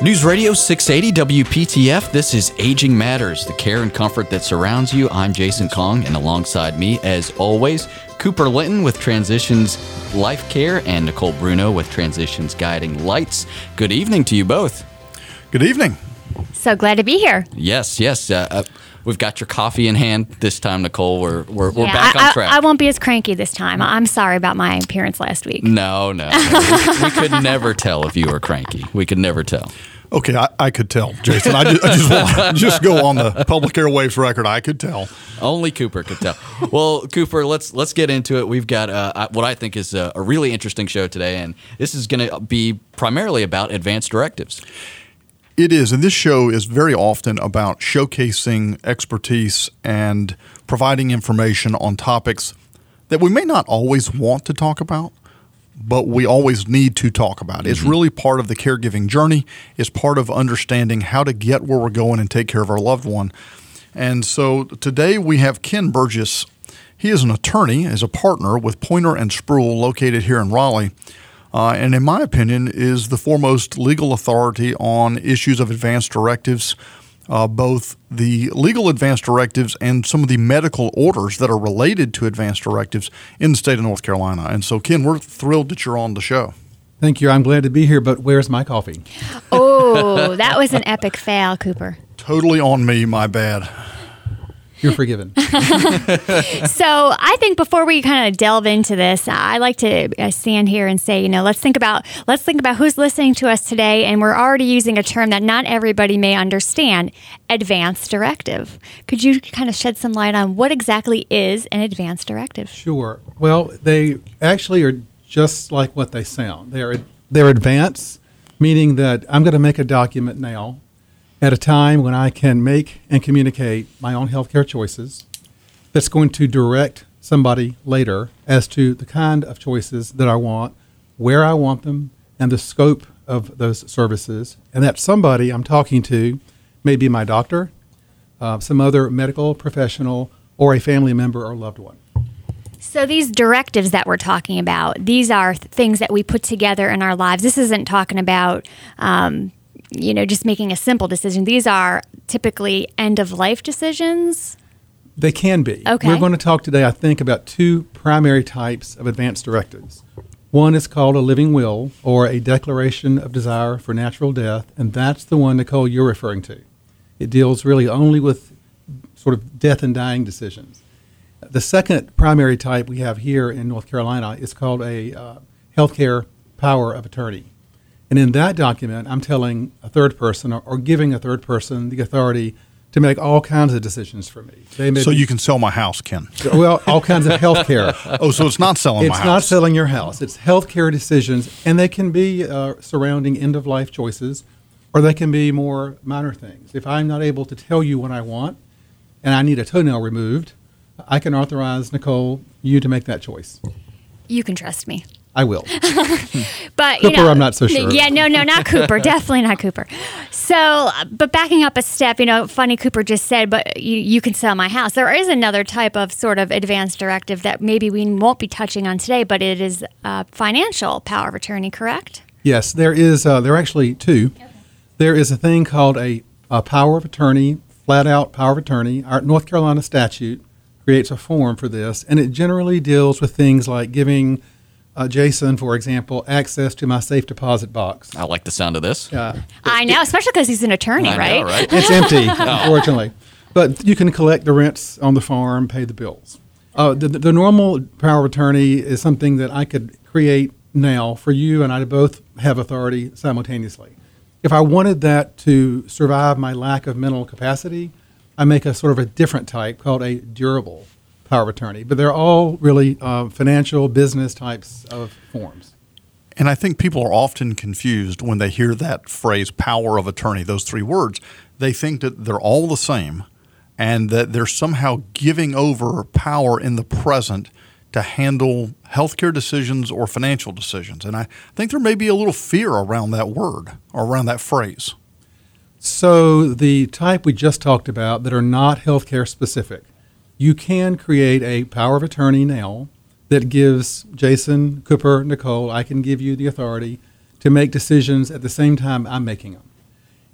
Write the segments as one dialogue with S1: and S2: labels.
S1: News Radio 680 WPTF. This is Aging Matters, the care and comfort that surrounds you. I'm Jason Kong, and alongside me, as always, Cooper Linton with Transitions Life Care and Nicole Bruno with Transitions Guiding Lights. Good evening to you both.
S2: Good evening.
S3: So glad to be here.
S1: Yes, yes. Uh, uh, we've got your coffee in hand this time, Nicole. We're, we're, we're
S3: Yeah,
S1: back
S3: I,
S1: on track.
S3: I, I won't be as cranky this time. I'm sorry about my appearance last week.
S1: no, no. no. we, we could never tell if you were cranky. We could never tell.
S2: Okay, I, I could tell, Jason. I just, I just want to just go on the public airwaves record. I could tell.
S1: Only Cooper could tell. Well, Cooper, let's let's get into it. We've got uh, what I think is a, a really interesting show today, and this is going to be primarily about advanced directives.
S2: It is, and this show is very often about showcasing expertise and providing information on topics that we may not always want to talk about, but we always need to talk about. It's mm-hmm. really part of the caregiving journey. It's part of understanding how to get where we're going and take care of our loved one. And so today we have Ken Burgess. He is an attorney, is a partner with Poyner and Spruill, located here in Raleigh uh, and in my opinion, is the foremost legal authority on issues of advanced directives, uh, both the legal advanced directives and some of the medical orders that are related to advanced directives in the state of North Carolina. And so, Ken, we're thrilled that you're on the show.
S4: Thank you. I'm glad to be here, but where's my coffee?
S3: Oh, that was an epic fail, Cooper.
S2: Totally on me, my bad.
S4: You're forgiven.
S3: So I think before we kind of delve into this, I like to uh, stand here and say, you know, let's think about let's think about who's listening to us today, and we're already using a term that not everybody may understand: advanced directive. Could you kind of shed some light on what exactly is an advanced directive?
S4: Sure. Well, they actually are just like what they sound. They're they're advanced, meaning that I'm going to make a document now at a time when I can make and communicate my own healthcare choices that's going to direct somebody later as to the kind of choices that I want, where I want them, and the scope of those services. And that somebody I'm talking to may be my doctor, uh, some other medical professional, or a family member or loved one.
S3: So these directives that we're talking about, these are th- things that we put together in our lives. This isn't talking about, um, you know, just making a simple decision. These are typically end of life decisions.
S4: They can be.
S3: Okay.
S4: We're going to talk today, I think, about two primary types of advanced directives. One is called a living will or a declaration of desire for natural death, and that's the one, Nicole, you're referring to. It deals really only with sort of death and dying decisions. The second primary type we have here in North Carolina is called a uh, healthcare power of attorney. And in that document, I'm telling a third person or, or giving a third person the authority to make all kinds of decisions for me. They may
S2: So
S4: be-
S2: you can sell my house, Ken.
S4: well, all kinds of health care.
S2: Oh, so it's not selling my
S4: it's not selling your house. It's healthcare decisions, and they can be uh, surrounding end of life choices, or they can be more minor things. If I'm not able to tell you what I want, and I need a toenail removed, I can authorize Nicole you to make that choice.
S3: You can trust me.
S4: I will.
S3: But you
S4: Cooper,
S3: know,
S4: I'm not so sure.
S3: Yeah, no, no, not Cooper. Definitely not Cooper. So, but backing up a step, you know, funny Cooper just said, but you, you can sell my house. There is another type of sort of advanced directive that maybe we won't be touching on today, but it is uh, financial power of attorney, correct?
S4: Yes, there is. Uh, there are actually two. There is a thing called a, a power of attorney, flat out power of attorney. Our North Carolina statute creates a form for this, and it generally deals with things like giving uh, Jason, for example, access to my safe deposit box.
S1: I like the sound of this.
S4: Uh,
S3: I know, especially because he's an attorney,
S1: I know,
S3: right?
S1: right?
S4: it's empty, unfortunately. But you can collect the rents on the farm, pay the bills. Uh, the, the normal power of attorney is something that I could create now for you, and I both have authority simultaneously. If I wanted that to survive my lack of mental capacity, I make a sort of a different type called a durable power of attorney. But they're all really uh, financial, business types of forms.
S2: And I think people are often confused when they hear that phrase power of attorney, those three words. They think that they're all the same and that they're somehow giving over power in the present to handle healthcare decisions or financial decisions. And I think there may be a little fear around that word or around that phrase.
S4: So, the type we just talked about that are not healthcare specific, you can create a power of attorney now that gives Jason, Cooper, Nicole, I can give you the authority to make decisions at the same time I'm making them.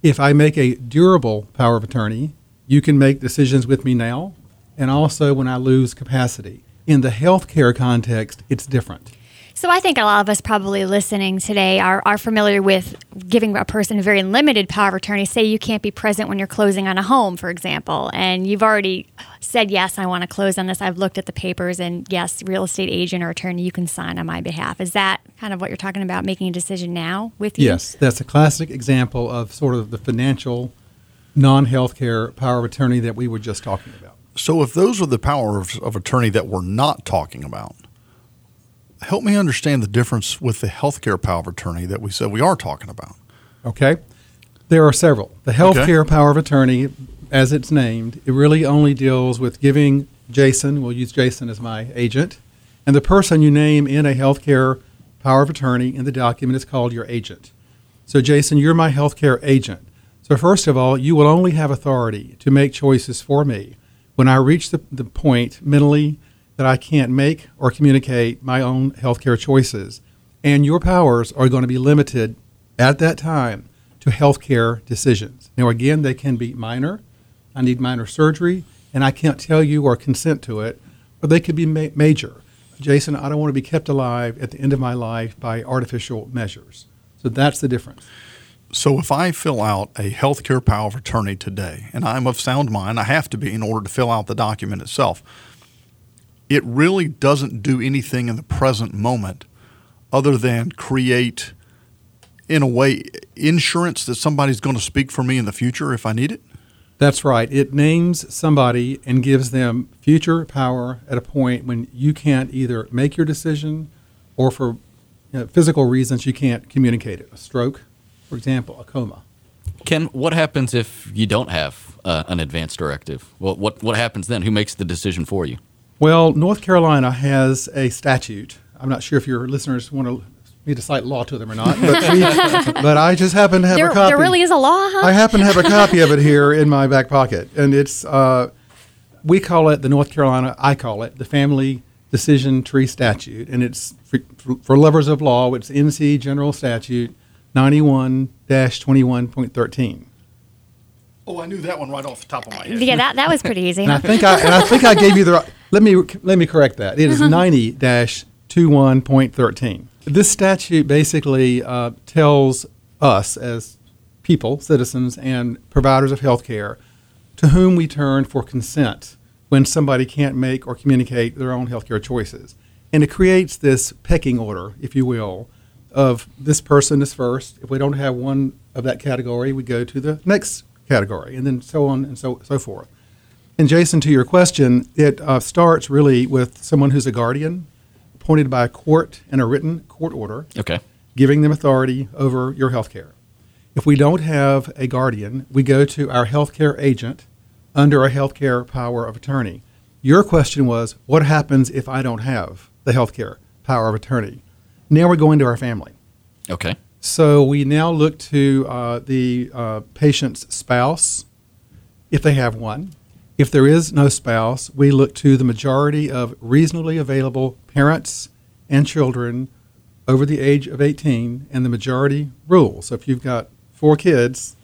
S4: If I make a durable power of attorney, you can make decisions with me now and also when I lose capacity. In the healthcare context, it's different.
S3: So I think a lot of us probably listening today are, are familiar with giving a person a very limited power of attorney. Say you can't be present when you're closing on a home, for example, and you've already said, yes, I want to close on this. I've looked at the papers and yes, real estate agent or attorney, you can sign on my behalf. Is that kind of what you're talking about, making a decision now with you?
S4: Yes, that's a classic example of sort of the financial non-healthcare power of attorney that we were just talking about.
S2: So if those are the power of, of attorney that we're not talking about, help me understand the difference with the healthcare power of attorney that we said we are talking about.
S4: Okay. There are several. The healthcare okay. power of attorney, as it's named, it really only deals with giving Jason, we'll use Jason as my agent, and the person you name in a healthcare power of attorney in the document is called your agent. So, Jason, you're my healthcare agent. So, first of all, you will only have authority to make choices for me when I reach the, the point mentally that I can't make or communicate my own healthcare choices. And your powers are going to be limited at that time to healthcare decisions. Now, again, they can be minor. I need minor surgery, and I can't tell you or consent to it, or they could be ma- major. Jason, I don't want to be kept alive at the end of my life by artificial measures. So that's the difference.
S2: So if I fill out a healthcare power of attorney today, and I'm of sound mind, I have to be in order to fill out the document itself it really doesn't do anything in the present moment other than create, in a way, insurance that somebody's going to speak for me in the future if I need it?
S4: That's right. It names somebody and gives them future power at a point when you can't either make your decision or for you know, physical reasons you can't communicate it. A stroke, for example, a coma.
S1: Ken, what happens if you don't have uh, an advance directive? Well, what, what happens then? Who makes the decision for you?
S4: Well, North Carolina has a statute. I'm not sure if your listeners want to me to cite law to them or not, but, we, but I just happen to have
S3: there,
S4: a copy.
S3: There really is a law, huh?
S4: I happen to have a copy of it here in my back pocket, and it's uh, we call it the North Carolina. I call it the Family Decision Tree Statute, and it's for, for lovers of law. It's NC General Statute 91-21.13.
S2: Oh, I knew that one right off the top of my head.
S3: Yeah, that, that was pretty easy.
S4: and I think I and I think I gave you the let me let me correct that. It is uh-huh. 90-21.13. This statute basically uh, tells us as people, citizens, and providers of health care to whom we turn for consent when somebody can't make or communicate their own healthcare choices. And it creates this pecking order, if you will, of this person is first. If we don't have one of that category, we go to the next category, and then so on and so so forth. And Jason, to your question, it uh, starts really with someone who's a guardian, appointed by a court in a written court order,
S1: okay,
S4: giving them authority over your health care. If we don't have a guardian, we go to our healthcare agent under a healthcare power of attorney. Your question was, what happens if I don't have the healthcare power of attorney? Now we're going to our family.
S1: Okay.
S4: So we now look to uh, the uh, patient's spouse, if they have one. If there is no spouse, we look to the majority of reasonably available parents and children over the age of 18, and the majority rule. So if you've got four kids,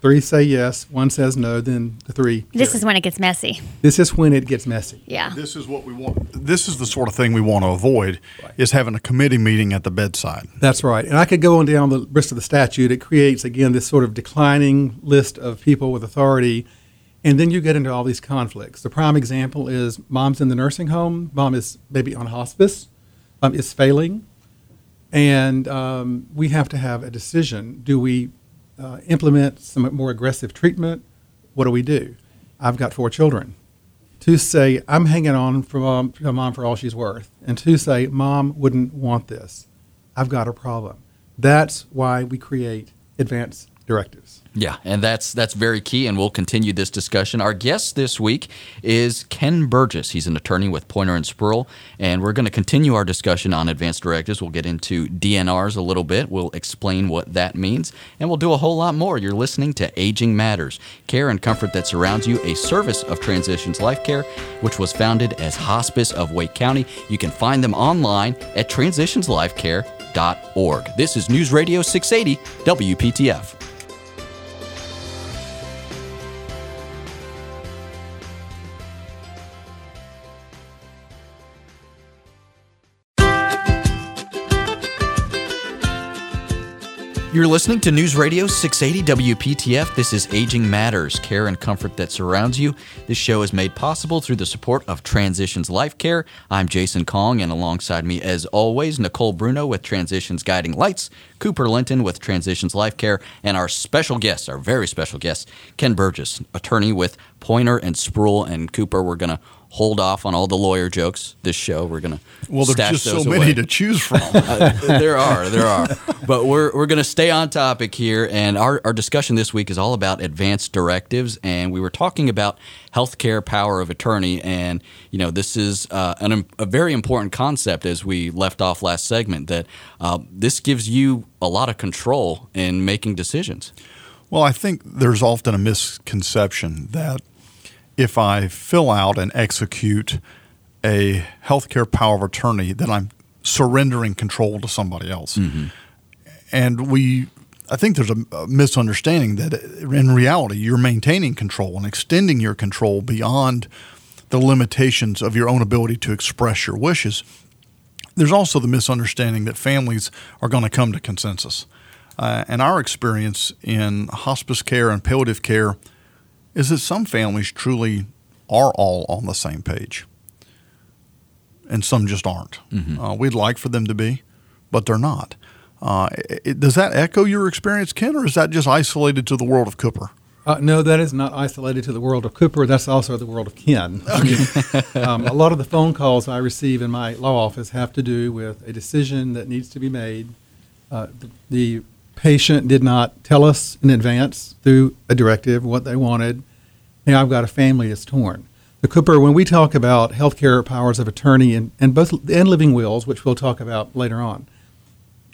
S4: three say yes, one says no, then the three.
S3: This carry. is when it gets messy.
S4: This is when it gets messy.
S3: Yeah.
S2: This is what we want. This is the sort of thing we want to avoid right. is having a committee meeting at the bedside.
S4: That's right. And I could go on down the list of the statute. It creates again this sort of declining list of people with authority. And then you get into all these conflicts. The prime example is mom's in the nursing home, mom is maybe on hospice, is failing, and um, we have to have a decision. Do we uh, implement some more aggressive treatment, what do we do? I've got four children. To say, I'm hanging on for mom, for mom for all she's worth, and to say, mom wouldn't want this, I've got a problem. That's why we create advanced directives.
S1: Yeah, and that's that's very key, and we'll continue this discussion. Our guest this week is Ken Burgess. He's an attorney with Poyner and Spruill, and we're going to continue our discussion on advanced directives. We'll get into DNRs a little bit. We'll explain what that means, and we'll do a whole lot more. You're listening to Aging Matters, care and comfort that surrounds you, a service of Transitions Life Care, which was founded as Hospice of Wake County. You can find them online at transitionslifecare.org. This is News Radio 680 WPTF. You're listening to News Radio 680 WPTF. This is Aging Matters, care and comfort that surrounds you. This show is made possible through the support of Transitions Life Care. I'm Jason Kong, and alongside me, as always, Nicole Bruno with Transitions Guiding Lights, Cooper Linton with Transitions Life Care, and our special guest, our very special guest, Ken Burgess, attorney with Poyner and Spruill and Cooper. We're going to hold off on all the lawyer jokes this show. We're gonna
S2: well, there's
S1: stash
S2: just so
S1: those
S2: many
S1: away.
S2: to choose from.
S1: Uh, there are, there are, but we're we're gonna stay on topic here, and our our discussion this week is all about advanced directives, and we were talking about healthcare power of attorney, and you know this is uh, an, a very important concept as we left off last segment that uh, this gives you a lot of control in making decisions.
S2: Well, I think there's often a misconception that if I fill out and execute a healthcare power of attorney, then I'm surrendering control to somebody else.
S1: Mm-hmm.
S2: And we, I think there's a, misunderstanding that in reality, you're maintaining control and extending your control beyond the limitations of your own ability to express your wishes. There's also the misunderstanding that families are going to come to consensus. Uh, and our experience in hospice care and palliative care is that some families truly are all on the same page, and some just aren't.
S1: Mm-hmm.
S2: Uh, we'd like for them to be, but they're not. Uh, it, does that echo your experience, Ken, or is that just isolated to the world of Cooper?
S4: Uh, no, that is not isolated to the world of Cooper. That's also the world of Ken. um, a lot of the phone calls I receive in my law office have to do with a decision that needs to be made. Uh, the, the patient did not tell us in advance through a directive what they wanted. Now I've got a family that's torn. The Cooper, when we talk about healthcare powers of attorney and, and both and living wills, which we'll talk about later on,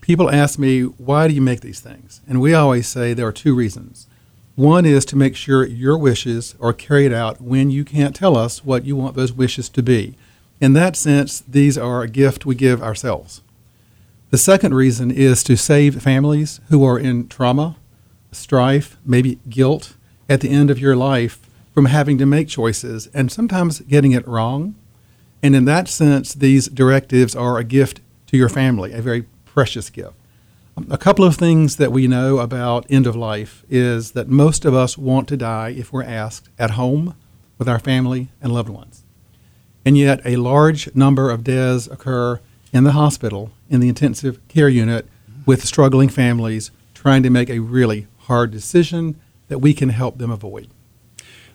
S4: people ask me, why do you make these things? And we always say there are two reasons. One is to make sure your wishes are carried out when you can't tell us what you want those wishes to be. In that sense, these are a gift we give ourselves. The second reason is to save families who are in trauma, strife, maybe guilt at the end of your life from having to make choices and sometimes getting it wrong. And in that sense, these directives are a gift to your family, a very precious gift. Um, a couple of things that we know about end of life is that most of us want to die if we're asked at home with our family and loved ones. And yet, a large number of deaths occur in the hospital, in the intensive care unit, with struggling families trying to make a really hard decision that we can help them avoid.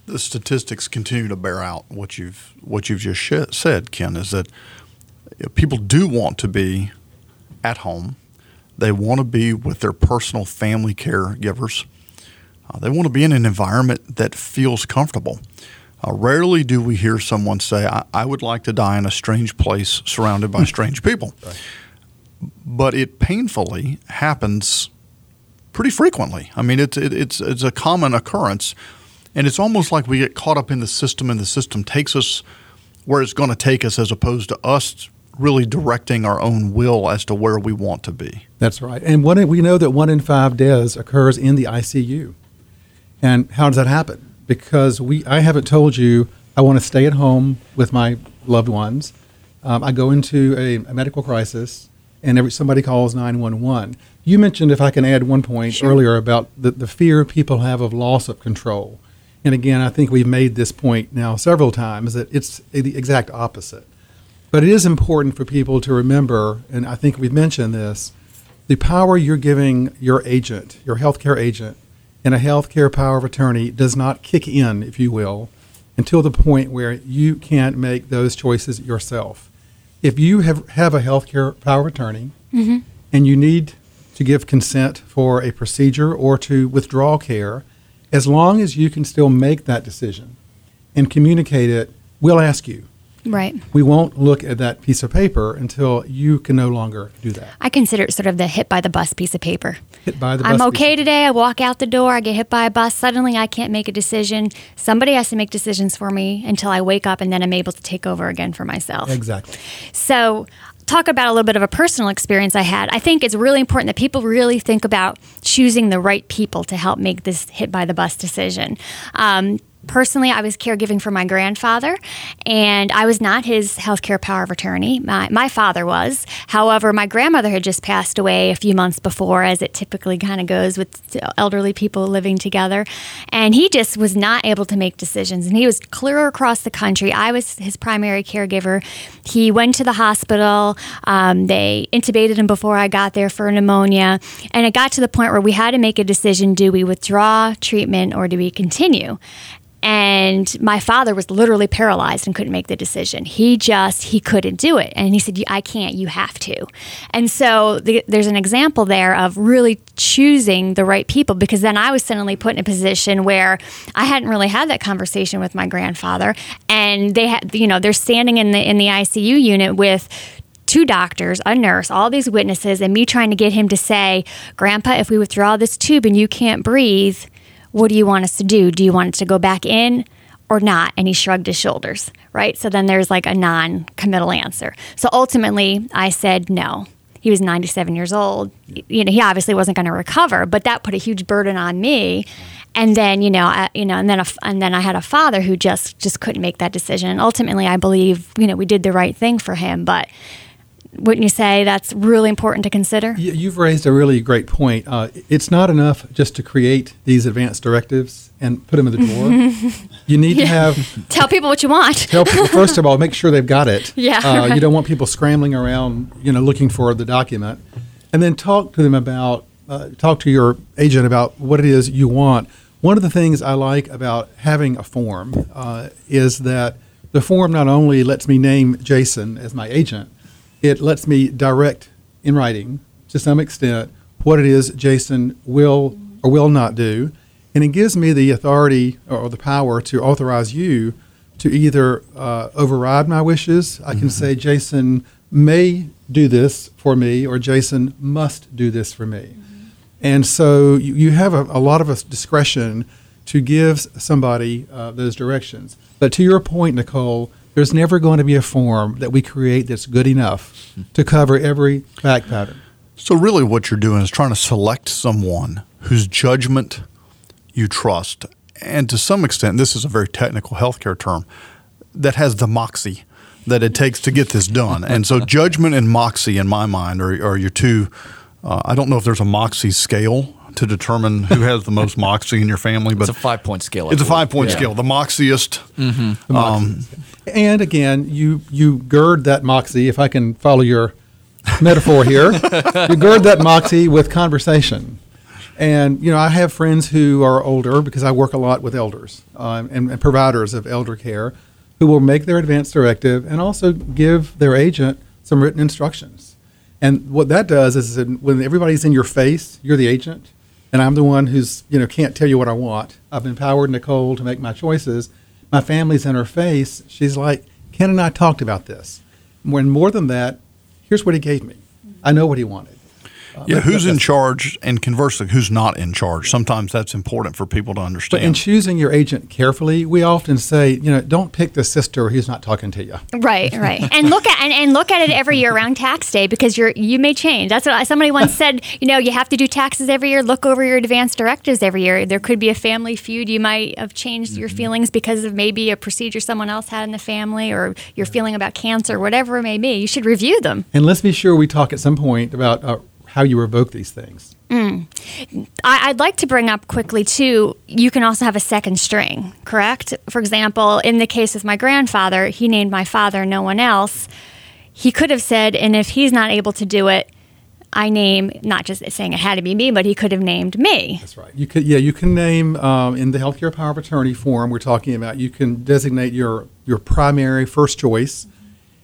S2: The statistics continue to bear out what you've what you've just sh- said, Ken. Is that people do want to be at home. They want to be with their personal family caregivers. Uh, they want to be in an environment that feels comfortable. Uh, rarely do we hear someone say, I-, I, would like to die in a strange place surrounded by strange people. Right. But it painfully happens pretty frequently. I mean, it's, it, it's, it's a common occurrence. And it's almost like we get caught up in the system, and the system takes us where it's going to take us as opposed to us really directing our own will as to where we want to be.
S4: That's right. And one, we know that one in five deaths occurs in the ICU. And how does that happen? Because we, I haven't told you I want to stay at home with my loved ones. Um, I go into a, a, medical crisis, and every, somebody calls 911. You mentioned, if I can add one point sure. earlier, about the, the fear people have of loss of control. And again, I think we've made this point now several times that it's the exact opposite. But it is important for people to remember, and I think we've mentioned this, the power you're giving your agent, your healthcare agent, in a healthcare power of attorney does not kick in, if you will, until the point where you can't make those choices yourself. If you have, have a healthcare power of attorney mm-hmm. and you need to give consent for a procedure or to withdraw care, as long as you can still make that decision and communicate it, we'll ask you
S3: Right.
S4: We won't look at that piece of paper until you can no longer do that.
S3: I consider it sort of the hit by the bus piece of paper.
S4: Hit by the bus.
S3: I'm okay today. I walk out the door, I get hit by a bus. Suddenly I can't make a decision. Somebody has to make decisions for me until I wake up and then I'm able to take over again for myself.
S4: Exactly.
S3: So, talk about a little bit of a personal experience I had. I think it's really important that people really think about choosing the right people to help make this hit by the bus decision. Um, personally, I was caregiving for my grandfather, and I was not his healthcare power of attorney. My, my father was. However, my grandmother had just passed away a few months before, as it typically kind of goes with elderly people living together. And he just was not able to make decisions. And he was clear across the country. I was his primary caregiver. He went to the hospital. Um, they intubated him before I got there for pneumonia. And it got to the point where we had to make a decision do we withdraw treatment or do we continue? And my father was literally paralyzed and couldn't make the decision. He just he couldn't do it. And he said i can't you have to. And so the, there's an example there of really choosing the right people because then i was suddenly put in a position where i hadn't really had that conversation with my grandfather. And they had you know they're standing in the in the icu unit with two doctors, a nurse, all these witnesses, and me trying to get him to say, Grandpa, if we withdraw this tube and you can't breathe, what do you want us to do? Do you want us to go back in or not? And he shrugged his shoulders, right? So then there's like a non committal answer. So ultimately, I said no. He was 97 years old. You know, he obviously wasn't going to recover, but that put a huge burden on me. And then, you know, I, you know, and then, a, and then I had a father who just just couldn't make that decision. And ultimately, I believe, you know, we did the right thing for him, but wouldn't you say that's really important to consider?
S4: You've raised a really great point. Uh, it's not enough just to create these advanced directives and put them in the drawer. you need yeah. to have
S3: tell people what you want.
S4: tell people first of all, make sure they've got it.
S3: Yeah, uh,
S4: right. you don't want people scrambling around, you know, looking for the document, and then talk to them about uh, talk to your agent about what it is you want. One of the things I like about having a form uh, is that the form not only lets me name Jason as my agent it lets me direct in writing to some extent what it is Jason will or will not do. And it gives me the authority or the power to authorize you to either uh, override my wishes. I can mm-hmm. say, Jason may do this for me, or Jason must do this for me. Mm-hmm. And so you, you have a, a, lot of discretion to give somebody uh, those directions. But to your point, Nicole, there's never going to be a form that we create that's good enough to cover every fact pattern.
S2: So, really, what you're doing is trying to select someone whose judgment you trust. And to some extent, this is a very technical healthcare term that has the moxie that it takes to get this done. And so, judgment and moxie, in my mind, are, are your two. Uh, I don't know if there's a moxie scale to determine who has the most moxie in your family. But
S1: it's a five point scale.
S2: It's a five point yeah. scale. The moxiest. Mm-hmm.
S4: The um, and again, you you gird that moxie. If I can follow your metaphor here, you gird that moxie with conversation. And you know, I have friends who are older because I work a lot with elders um, and, and providers of elder care, who will make their advance directive and also give their agent some written instructions. And what that does is when everybody's in your face, you're the agent, and I'm the one who's you know can't tell you what I want. I've empowered Nicole to make my choices. My family's in her face. She's like, Ken and I talked about this. When more than that, here's what he gave me. I know what he wanted.
S2: Yeah, who's in charge, and conversely, who's not in charge? Sometimes that's important for people to understand.
S4: But in choosing your agent carefully, we often say, you know, don't pick the sister who's not talking to you.
S3: Right, right, and look at and, and look at it every year around tax day because you're you may change. That's what somebody once said. You know, you have to do taxes every year. Look over your advance directives every year. There could be a family feud. You might have changed mm-hmm. your feelings because of maybe a procedure someone else had in the family, or your feeling about cancer, whatever it may be. You should review them.
S4: And let's be sure we talk at some point about. Uh, how you revoke these things.
S3: Mm. I, would like to bring up quickly too. You can also have a second string, correct? For example, in the case of my grandfather, he named my father, no one else. He could have said, and if he's not able to do it, I name not just saying it had to be me, but he could have named me.
S4: That's right. You could, yeah, you can name um, in the healthcare power of attorney form we're talking about. You can designate your your primary first choice,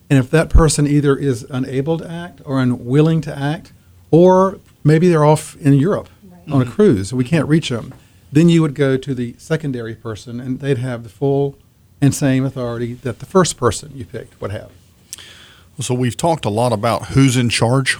S4: and if that person either is unable to act or unwilling to act, or maybe they're off in Europe right. on a cruise, we can't reach them. Then you would go to the secondary person, and they'd have the full and same authority that the first person you picked would have.
S2: So we've talked a lot about who's in charge,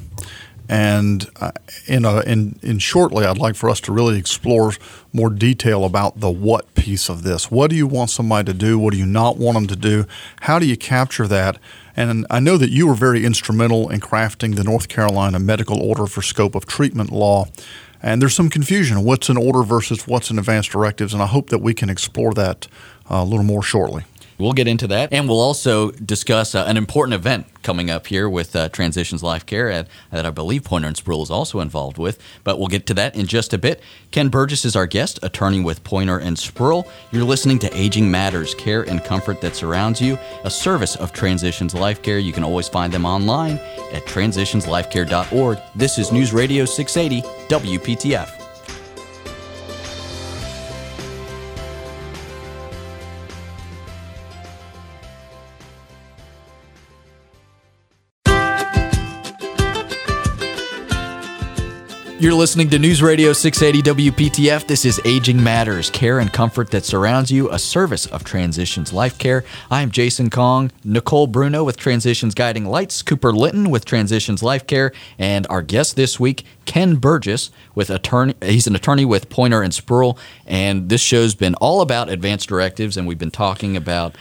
S2: and uh, in, a, in in shortly, I'd like for us to really explore more detail about the what piece of this. What do you want somebody to do? What do you not want them to do? How do you capture that? And I know that you were very instrumental in crafting the North Carolina Medical Order for Scope of Treatment law. And there's some confusion what's an order versus what's an advanced directives. And I hope that we can explore that uh, a little more shortly.
S1: We'll get into that, and we'll also discuss uh, an important event coming up here with uh, Transitions Life Care that I believe Poyner and Spruill is also involved with. But we'll get to that in just a bit. Ken Burgess is our guest, attorney with Poyner and Spruill. You're listening to Aging Matters, care and comfort that surrounds you, a service of Transitions Life Care. You can always find them online at transitionslifecare.org. This is News Radio 680 WPTF. You're listening to News Radio 680 WPTF. This is Aging Matters, care and comfort that surrounds you, a service of Transitions Life Care. I'm Jason Kong, Nicole Bruno with Transitions Guiding Lights, Cooper Linton with Transitions Life Care, and our guest this week, Ken Burgess, with attorney. He's an attorney with Poyner and Spruill, and this show's been all about advanced directives, and we've been talking about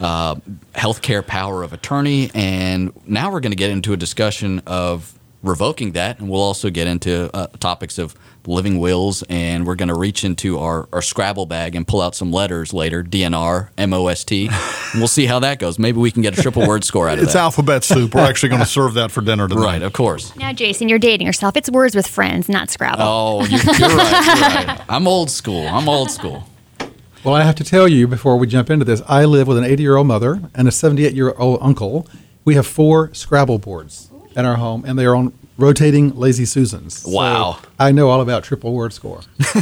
S1: uh, healthcare power of attorney, and now we're going to get into a discussion of revoking that, and we'll also get into uh, topics of living wills, and we're going to reach into our, our Scrabble bag and pull out some letters later, DNR, MOST. and we'll see how that goes. Maybe we can get a triple word score out of it.
S2: It's
S1: that.
S2: alphabet soup. We're actually going to serve that for dinner tonight.
S1: Right, of course.
S3: Now, Jason, you're dating yourself. It's words with friends, not Scrabble.
S1: Oh, you're, you're right. You're right. I'm old school. I'm old school.
S4: Well, I have to tell you before we jump into this, I live with an 80 year old mother and a 78 year old uncle. We have four Scrabble boards at our home, and they are on rotating lazy Susans. So
S1: Wow.
S4: I know all about triple word score.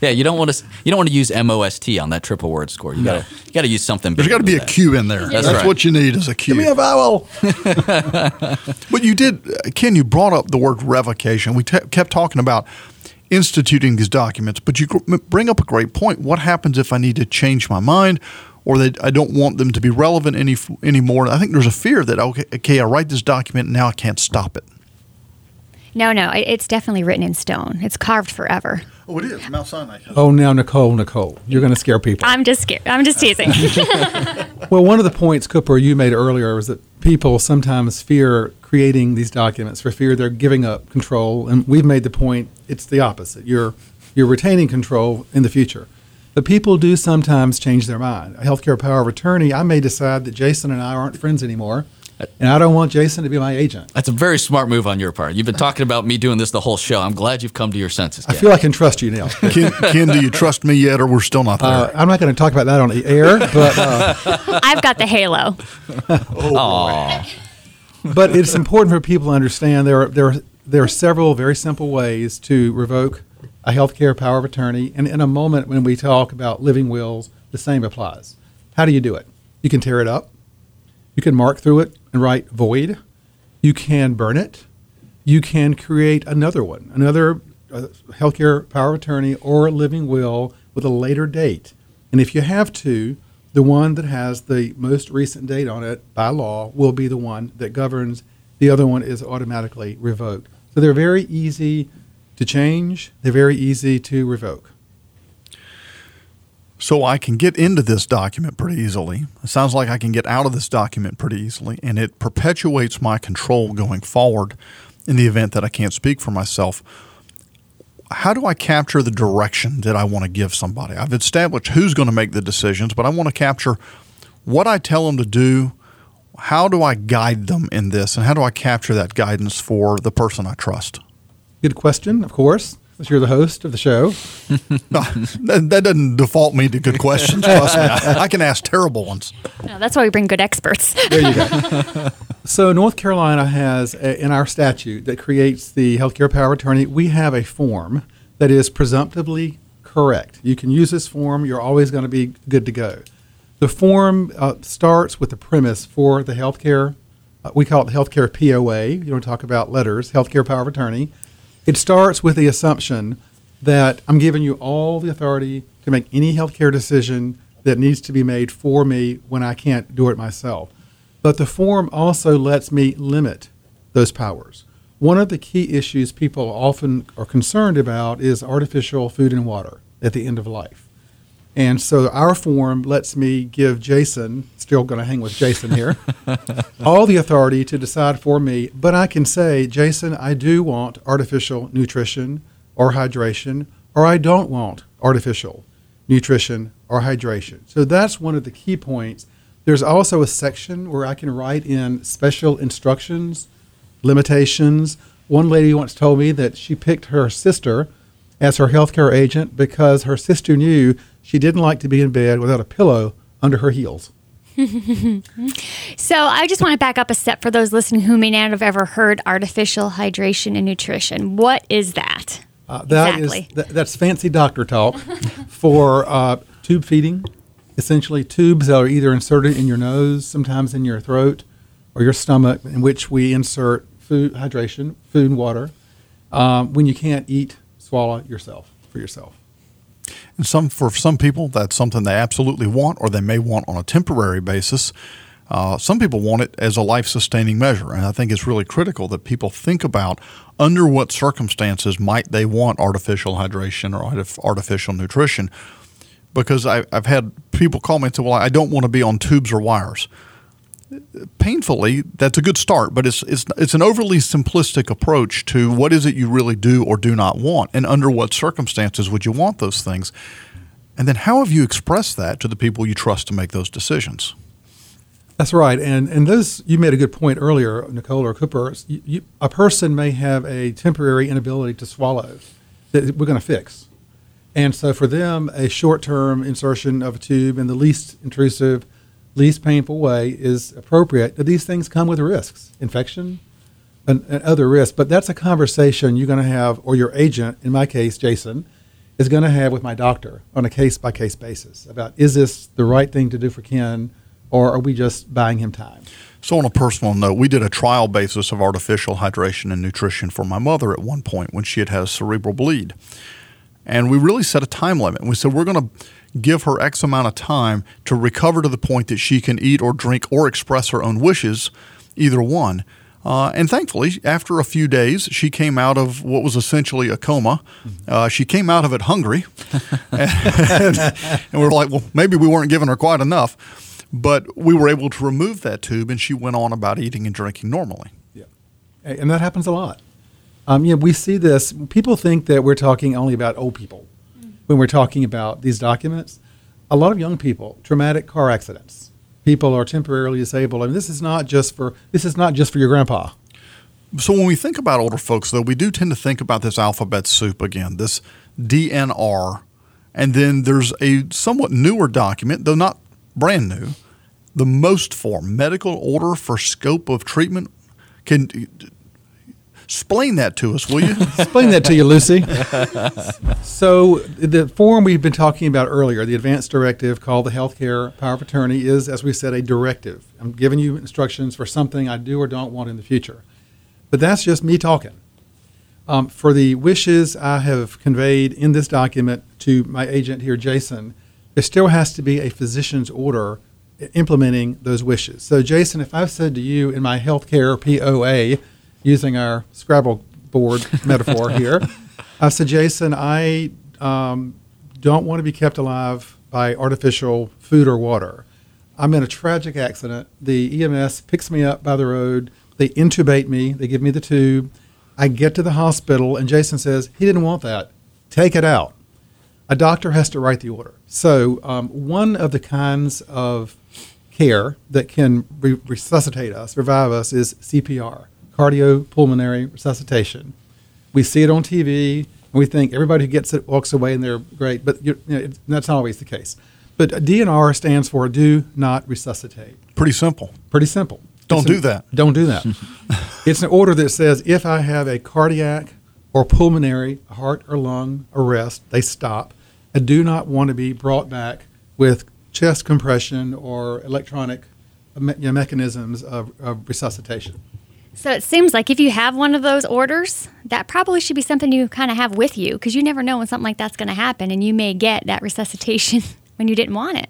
S1: Yeah, you don't want to you don't want to use MOST on that triple word score. You got to you got to use something.
S2: There's got to be
S1: than
S2: a
S1: that.
S2: Q in there.
S1: That's
S2: That's,
S1: right.
S2: what you need is a Q.
S4: Give me a vowel.
S2: But you did, uh, Ken, you brought up the word revocation. We te- kept talking about instituting these documents, but you gr- bring up a great point. What happens if I need to change my mind or that I don't want them to be relevant any anymore? I think there's a fear that, okay, okay, I write this document and now I can't stop it.
S3: No, no, it's definitely written in stone. It's carved forever.
S2: Oh, it is. Mount Sinai.
S4: Oh, now, Nicole, Nicole, you're going to scare people.
S3: I'm just scared. I'm just teasing.
S4: Well, one of the points, Cooper, you made earlier was that people sometimes fear creating these documents for fear they're giving up control. And we've made the point it's the opposite. You're, you're retaining control in the future. But people do sometimes change their mind. A healthcare power of attorney, I may decide that Jason and I aren't friends anymore, and I don't want Jason to be my agent.
S1: That's a very smart move on your part. You've been talking about me doing this the whole show. I'm glad you've come to your senses.
S4: I feel I can trust you now.
S2: Ken, Ken, do you trust me yet or we're still not there?
S4: Uh, I'm not going to talk about that on the air, but uh,
S3: I've got the halo.
S4: Oh, but it's important for people to understand there are, there are, there are several very simple ways to revoke a healthcare power of attorney. And in a moment when we talk about living wills, the same applies. How do you do it? You can tear it up. You can mark through it and write void. You can burn it. You can create another one, another uh, healthcare power of attorney or living will with a later date. And if you have to, the one that has the most recent date on it by law will be the one that governs. The other one is automatically revoked. So they're very easy to change, they're very easy to revoke.
S2: So I can get into this document pretty easily. It sounds like I can get out of this document pretty easily, and it perpetuates my control going forward in the event that I can't speak for myself. How do I capture the direction that I want to give somebody? I've established who's going to make the decisions, but I want to capture what I tell them to do. How do I guide them in this, and how do I capture that guidance for the person I trust?
S4: Good question, of course, since you're the host of the show.
S2: that, that doesn't default me to good questions. Trust me, I, I can ask terrible ones.
S3: No, that's why we bring good experts.
S4: There you go. so North Carolina has a, in our statute that creates the healthcare power of attorney, we have a form that is presumptively correct. You can use this form; you're always going to be good to go. The form uh, starts with the premise for the healthcare. Uh, we call it the healthcare POA. You don't talk about letters. Healthcare power of attorney. It starts with the assumption that I'm giving you all the authority to make any healthcare decision that needs to be made for me when I can't do it myself. But the form also lets me limit those powers. One of the key issues people often are concerned about is artificial food and water at the end of life. And so our form lets me give Jason, still going to hang with Jason here, all the authority to decide for me. But I can say, Jason, I do want artificial nutrition. or hydration, or I don't want artificial nutrition or hydration. So that's one of the key points. There's also a section where I can write in special instructions, limitations. One lady once told me that she picked her sister as her healthcare agent because her sister knew she didn't like to be in bed without a pillow under her heels.
S3: So I just want to back up a step for those listening who may not have ever heard artificial hydration and nutrition. What is that?
S4: Uh, that is-
S3: exactly.
S4: th- that's fancy doctor talk for uh, tube feeding. Essentially, tubes that are either inserted in your nose, sometimes in your throat or your stomach, in which we insert food, hydration, food and water, um, when you can't eat, swallow yourself for yourself.
S2: And some for some people, that's something they absolutely want, or they may want on a temporary basis. Uh, some people want it as a life-sustaining measure, and I think it's really critical that people think about under what circumstances might they want artificial hydration or artificial nutrition. Because I, I've had people call me and say, "Well, I don't want to be on tubes or wires." Painfully, that's a good start, but it's it's it's an overly simplistic approach to what is it you really do or do not want, and under what circumstances would you want those things, and then how have you expressed that to the people you trust to make those decisions?
S4: That's right, and and those you made a good point earlier, Nicole or Cooper. You, you, a person may have a temporary inability to swallow that we're going to fix, and so for them, a short-term insertion of a tube in the least intrusive, least painful way is appropriate. These things come with risks, infection, and, and other risks. But that's a conversation you're going to have, or your agent, in my case, Jason, is going to have with my doctor on a case-by-case basis about is this the right thing to do for Ken or are we just buying him time?
S2: So, on a personal note, we did a trial basis of artificial hydration and nutrition for my mother at one point when she had had a cerebral bleed. And we really set a time limit. We said, we're going to give her X amount of time to recover to the point that she can eat or drink or express her own wishes, either one. Uh, and thankfully, after a few days, she came out of what was essentially a coma. Uh, she came out of it hungry. and, and we were like, well, maybe we weren't giving her quite enough. But we were able to remove that tube, and she went on about eating and drinking normally.
S4: Yeah, and that happens a lot. Um, know, we see this. People think that we're talking only about old people when we're talking about these documents. A lot of young people, traumatic car accidents, people are temporarily disabled. I mean, this is not just for this is not just for your grandpa.
S2: So when we think about older folks, though, we do tend to think about this alphabet soup again, this DNR, and then there's a somewhat newer document, though not brand new, the most form medical order for scope of treatment. Can explain that to us, will you?
S4: Explain that to you, Lucy. so the form we've been talking about earlier, the advanced directive called the healthcare power of attorney, is, as we said, a directive. I'm giving you instructions for something I do or don't want in the future. But that's just me talking. Um, for the wishes I have conveyed in this document to my agent here, Jason, there still has to be a physician's order implementing those wishes. So, Jason, if I've said to you in my healthcare POA, using our Scrabble board metaphor here, I've said, Jason, I um, don't want to be kept alive by artificial food or water. I'm in a tragic accident. The EMS picks me up by the road. They intubate me. They give me the tube. I get to the hospital, and Jason says, he didn't want that. Take it out. A doctor has to write the order. So, um, one of the kinds of care that can re- resuscitate us, revive us, is CPR, cardiopulmonary resuscitation. We see it on TV, and we think everybody who gets it walks away and they're great, but you know, that's not always the case. But DNR stands for Do Not Resuscitate.
S2: Pretty simple.
S4: Pretty simple.
S2: Don't
S4: It's
S2: do
S4: an-
S2: that.
S4: Don't do that. it's an order that says if I have a cardiac or pulmonary, heart or lung arrest, they stop. I do not want to be brought back with chest compression or electronic me- you know, mechanisms of, of resuscitation.
S3: So it seems like if you have one of those orders, that probably should be something you kind of have with you because you never know when something like that's going to happen and you may get that resuscitation when you didn't want it.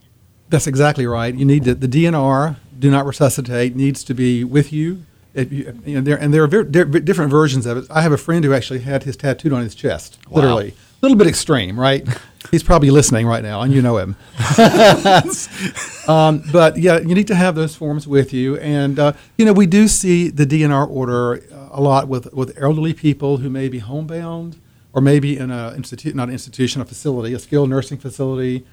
S4: That's exactly right. You need to, the DNR, do not resuscitate, needs to be with you. If you, you know, there, and there are ver- there are different versions of it. I have a friend who actually had his tattooed on his chest, literally. A little bit extreme, right? He's probably listening right now, and you know him. um, but yeah, you need to have those forms with you. And, uh, you know, we do see the DNR order uh, a lot with, with elderly people who may be homebound or maybe in a institute, not an institution, a facility, a skilled nursing facility,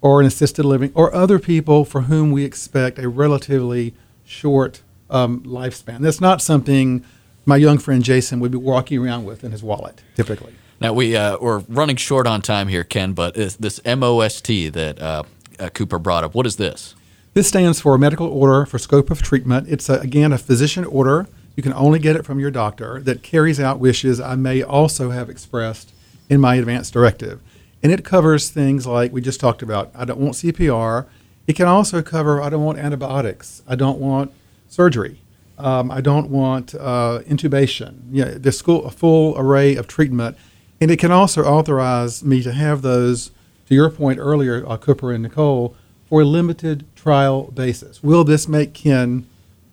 S4: or an assisted living, or other people for whom we expect a relatively short um, lifespan. That's not something my young friend Jason would be walking around with in his wallet, typically.
S1: Now we uh, we're running short on time here, Ken. But is this MOST that uh, uh, Cooper brought up, what is this?
S4: This stands for Medical Order for Scope of Treatment. It's a, again a physician order. You can only get it from your doctor that carries out wishes I may also have expressed in my advance directive. And it covers things like we just talked about. I don't want CPR. It can also cover I don't want antibiotics. I don't want surgery. Um, I don't want uh, intubation. Yeah, the school, a full array of treatment, and it can also authorize me to have those. To your point earlier, uh, Cooper and Nicole, for a limited trial basis. Will this make Ken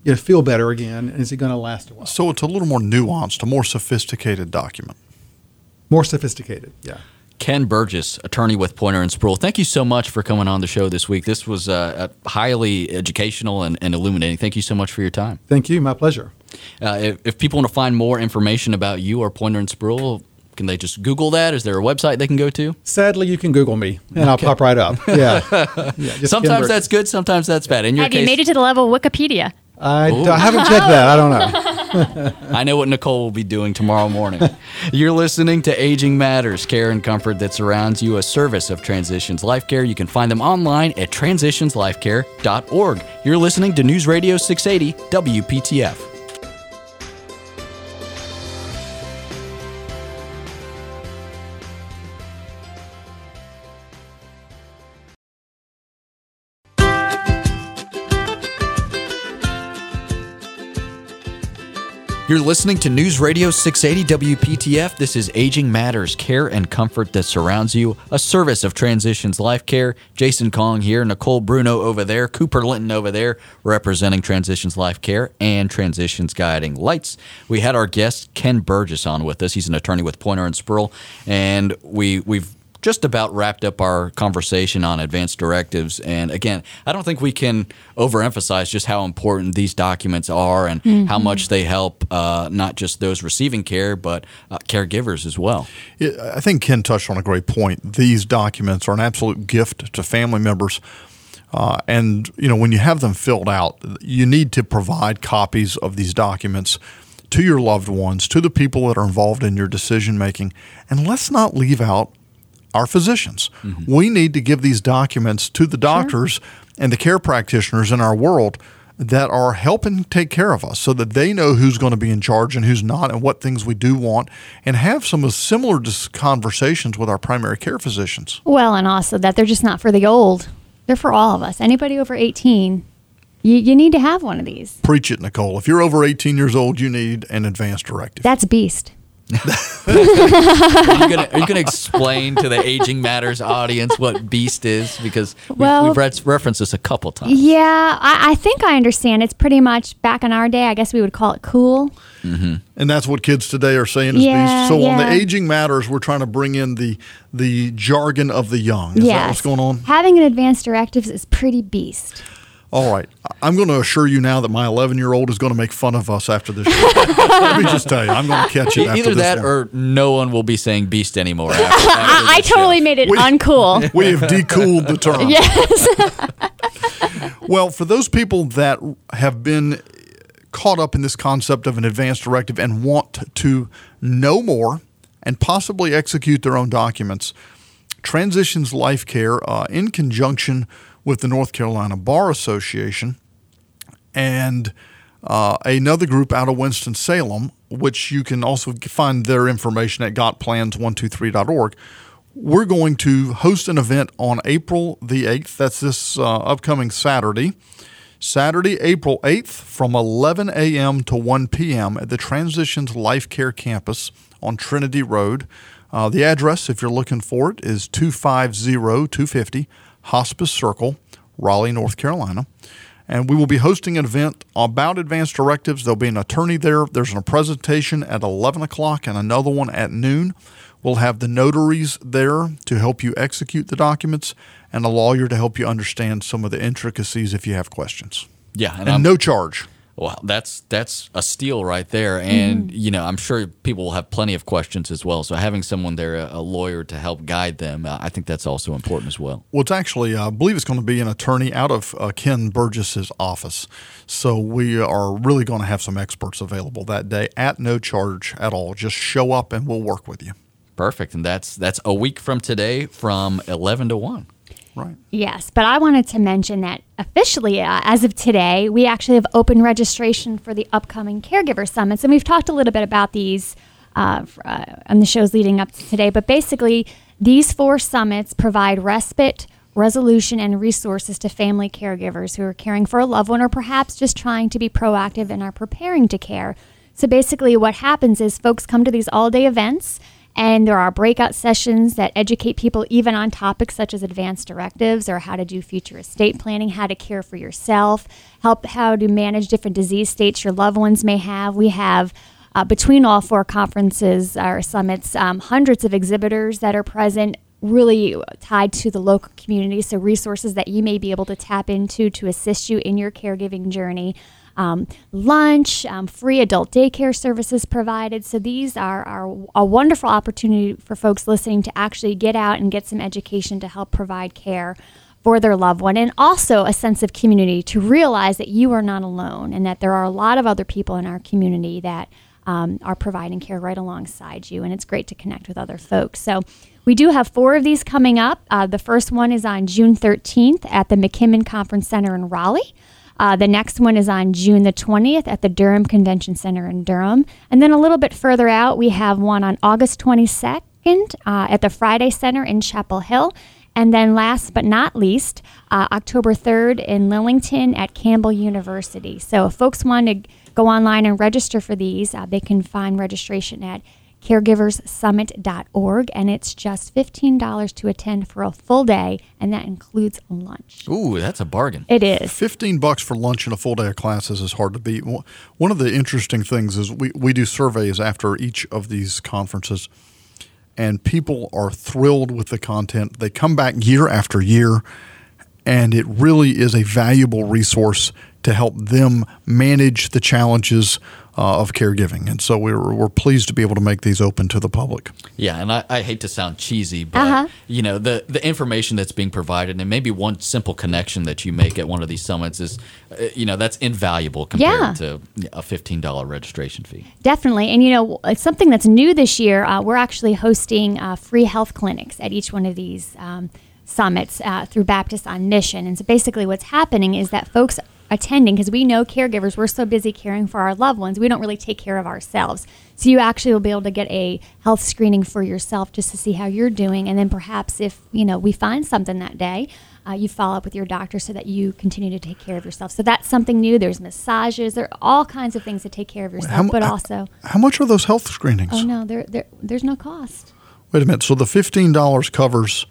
S4: you know, feel better again, and is it going to last a while?
S2: So it's a little more nuanced, a more sophisticated document.
S4: More sophisticated, yeah.
S1: Ken Burgess, attorney with Poyner and Spruill. Thank you so much for coming on the show this week. This was uh, highly educational and, and, illuminating. Thank you so much for your time.
S4: Thank you. My pleasure.
S1: Uh, if, if, people want to find more information about you or Poyner and Spruill, can they just Google that? Is there a website they can go to?
S4: Sadly, you can Google me, and okay. I'll pop right up. Yeah.
S1: yeah sometimes that's good. Sometimes that's bad. In your
S3: Have
S1: case,
S3: you made it to the level of Wikipedia?
S4: I, I haven't checked that. I don't know.
S1: I know what Nicole will be doing tomorrow morning. You're listening to Aging Matters, care and comfort that surrounds you, a service of Transitions Life Care. You can find them online at transitionslifecare.org. You're listening to News Radio 680 WPTF. You're listening to News Radio 680 WPTF. This is Aging Matters, care and comfort that surrounds you, a service of Transitions Life Care. Jason Kong here, Nicole Bruno over there, Cooper Linton over there, representing Transitions Life Care and Transitions Guiding Lights. We had our guest Ken Burgess on with us. He's an attorney with Poyner and Spruill, and we we've just about wrapped up our conversation on advanced directives. And again, I don't think we can overemphasize just how important these documents are and mm-hmm. how much they help uh, not just those receiving care, but uh, caregivers as well.
S2: I think Ken touched on a great point. These documents are an absolute gift to family members. Uh, and you know when you have them filled out, you need to provide copies of these documents to your loved ones, to the people that are involved in your decision making, and let's not leave out our physicians. Mm-hmm. We need to give these documents to the doctors sure. and the care practitioners in our world that are helping take care of us so that they know who's going to be in charge and who's not and what things we do want and have some of similar conversations with our primary care physicians.
S3: Well, and also that they're just not for the old. They're for all of us. Anybody over 18 you, you need to have one of these.
S2: Preach it, Nicole. If you're over 18 years old, you need an advanced directive.
S3: That's beast
S1: are you going to explain to the Aging Matters audience what Beast is? Because we've, well, we've read, referenced this a couple times.
S3: Yeah, I, I, think I understand. It's pretty much back in our day. I guess we would call it cool.
S2: Mm-hmm. And that's what kids today are saying is yeah, Beast. So yeah. on the Aging Matters, we're trying to bring in the the jargon of the young. Is yes. that what's going on?
S3: Having an advanced directives is pretty Beast.
S2: All right. I'm going to assure you now that my 11 year old is going to make fun of us after this show. Let me just tell you, I'm going to catch it. After this.
S1: Either that
S2: one.
S1: or no one will be saying beast anymore. After, after
S3: I, I totally
S1: show.
S3: made it we, uncool.
S2: We have decooled the term.
S3: Yes.
S2: well, for those people that have been caught up in this concept of an advanced directive and want to know more and possibly execute their own documents, Transitions Life Care, uh, in conjunction with the North Carolina Bar Association and uh, another group out of Winston-Salem, which you can also find their information at gotplans123.org. We're going to host an event on April the 8th. That's this uh, upcoming Saturday. Saturday, April 8th from 11 a.m. to 1 p.m. at the Transitions Life Care Campus on Trinity Road. Uh, the address, if you're looking for it, is 250 250 Hospice Circle, Raleigh, North Carolina. And we will be hosting an event about advanced directives. There'll be an attorney there. There's a presentation at 11 o'clock and another one at noon. We'll have the notaries there to help you execute the documents and a lawyer to help you understand some of the intricacies if you have questions.
S1: Yeah.
S2: And, and no charge.
S1: Well, that's that's a steal right there, and
S3: Mm-hmm.
S1: you know I'm sure people will have plenty of questions as well. So having someone there, a, a lawyer to help guide them, uh, I think that's also important as well.
S2: Well, it's actually, uh, I believe it's going to be an attorney out of uh, Ken Burgess's office. So we are really going to have some experts available that day at no charge at all. Just show up and we'll work with you.
S1: Perfect, and that's that's a week from today, from eleven to one.
S2: Right.
S3: Yes, but I wanted to mention that officially, uh, as of today, we actually have open registration for the upcoming Caregiver Summits. And we've talked a little bit about these uh, uh, on the shows leading up to today. But basically, these four summits provide respite, resolution, and resources to family caregivers who are caring for a loved one or perhaps just trying to be proactive and are preparing to care. So basically, what happens is folks come to these all day events. And there are breakout sessions that educate people even on topics such as advanced directives or how to do future estate planning, how to care for yourself, help how to manage different disease states your loved ones may have. We have uh, between all four conferences or summits, um, hundreds of exhibitors that are present, really tied to the local community. So, resources that you may be able to tap into to assist you in your caregiving journey. Um, lunch, um, free adult daycare services provided. So, these are, are a wonderful opportunity for folks listening to actually get out and get some education to help provide care for their loved one and also a sense of community to realize that you are not alone and that there are a lot of other people in our community that um, are providing care right alongside you. And it's great to connect with other folks. So we do have four of these coming up. Uh, the first one is on June 13th at the McKimmon Conference Center in Raleigh. Uh, the next one is on June the 20th at the Durham Convention Center in Durham. And then a little bit further out, we have one on August 22nd uh, at the Friday Center in Chapel Hill. And then last but not least, uh, October 3rd in Lillington at Campbell University. So if folks want to go online and register for these, uh, they can find registration at caregiverssummit.org. And it's just $15 to attend for a full day, and that includes lunch.
S1: Ooh, that's a bargain.
S3: It is.
S2: 15 bucks for lunch and a full day of classes is hard to beat. One one of the interesting things is we, we do surveys after each of these conferences, and people are thrilled with the content. They come back year after year, and it really is a valuable resource to help them manage the challenges uh, of caregiving. And so we're, we're pleased to be able to make these open to the public.
S1: Yeah, and I, I hate to sound cheesy, but
S3: Uh-huh.
S1: you know the the information that's being provided, and maybe one simple connection that you make at one of these summits is, uh, you know, that's invaluable compared
S3: Yeah.
S1: to a fifteen dollar registration fee.
S3: Definitely. And, you know, it's something that's new this year. Uh, we're actually hosting uh, free health clinics at each one of these um, summits uh, through Baptist on Mission. And so basically, what's happening is that folks attending, because we know caregivers, we're so busy caring for our loved ones, we don't really take care of ourselves. So you actually will be able to get a health screening for yourself just to see how you're doing. And then perhaps if, you know, we find something that day, uh, you follow up with your doctor so that you continue to take care of yourself. So that's something new. There's massages. There are all kinds of things to take care of yourself,
S2: mu-
S3: but also,
S2: how much are those health screenings?
S3: oh no, there, there, there's no cost.
S2: Wait a minute. So the fifteen dollars covers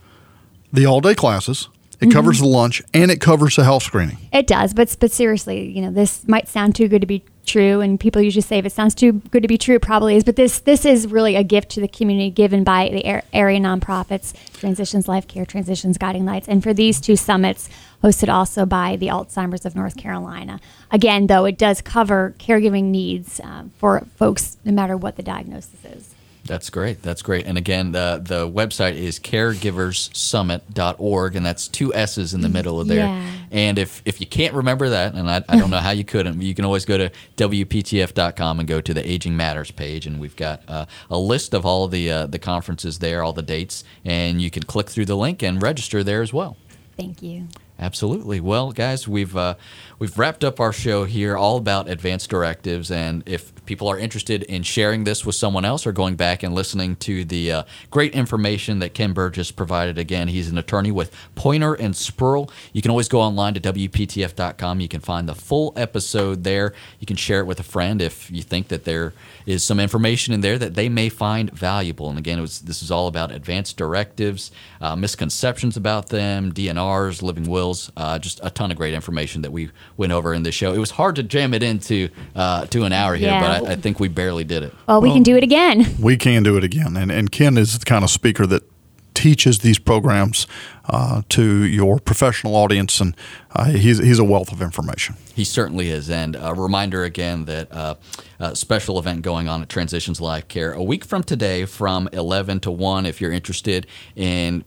S2: the all day classes. It covers the lunch and it covers the health screening.
S3: It does, but but seriously, you know, this might sound too good to be true, and people usually say if it sounds too good to be true, it probably is. But this this is really a gift to the community given by the area nonprofits, Transitions Life Care, Transitions Guiding Lights, and for these two summits, hosted also by the Alzheimer's of North Carolina. Again, though, it does cover caregiving needs uh, for folks, no matter what the diagnosis is.
S1: That's great. That's great. And again, the the website is caregiverssummit.org, and that's two S's in the middle of there.
S3: Yeah.
S1: And if, if you can't remember that, and I, I don't know how you couldn't, you can always go to WPTF.com and go to the Aging Matters page, and we've got uh, a list of all the uh, the conferences there, all the dates, and you can click through the link and register there as well.
S3: Thank you.
S1: Absolutely. Well, guys, we've uh, we've wrapped up our show here, all about advanced directives, and if people are interested in sharing this with someone else or going back and listening to the uh, great information that Ken Burgess provided, again, he's an attorney with Poyner and Spruill. You can always go online to WPTF.com. You can find the full episode there. You can share it with a friend if you think that there is some information in there that they may find valuable. And again, it was, this is all about advanced directives, uh, misconceptions about them, DNRs, living wills, uh, just a ton of great information that we went over in this show. It was hard to jam it into uh, to an hour here,
S3: Yeah.
S1: but I, I think we barely did it.
S3: Well, we can do it again.
S2: We can do it again. And, and Ken is the kind of speaker that teaches these programs uh, to your professional audience, and uh, he's, he's a wealth of information.
S1: He certainly is. And a reminder again that uh, a special event going on at Transitions Life Care a week from today from 11 to 1 if you're interested in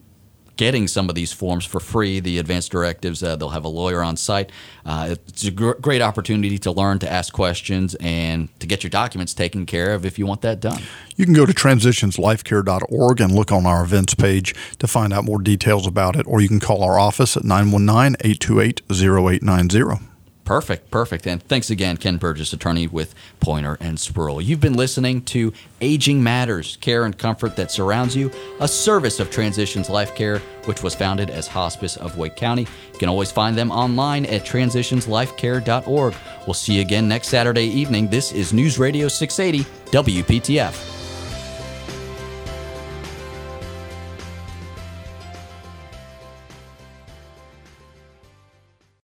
S1: getting some of these forms for free. The advanced directives, uh, they'll have a lawyer on site. Uh, it's a gr- great opportunity to learn, to ask questions, and to get your documents taken care of if you want that done.
S2: You can go to transitionslifecare.org and look on our events page to find out more details about it, or you can call our office at 919 828 0890.
S1: Perfect, perfect. And thanks again, Ken Burgess, attorney with Poyner and Spruill. You've been listening to Aging Matters, care and comfort that surrounds you, a service of Transitions Life Care, which was founded as Hospice of Wake County. You can always find them online at transitionslifecare.org. We'll see you again next Saturday evening. This is News Radio 680, WPTF.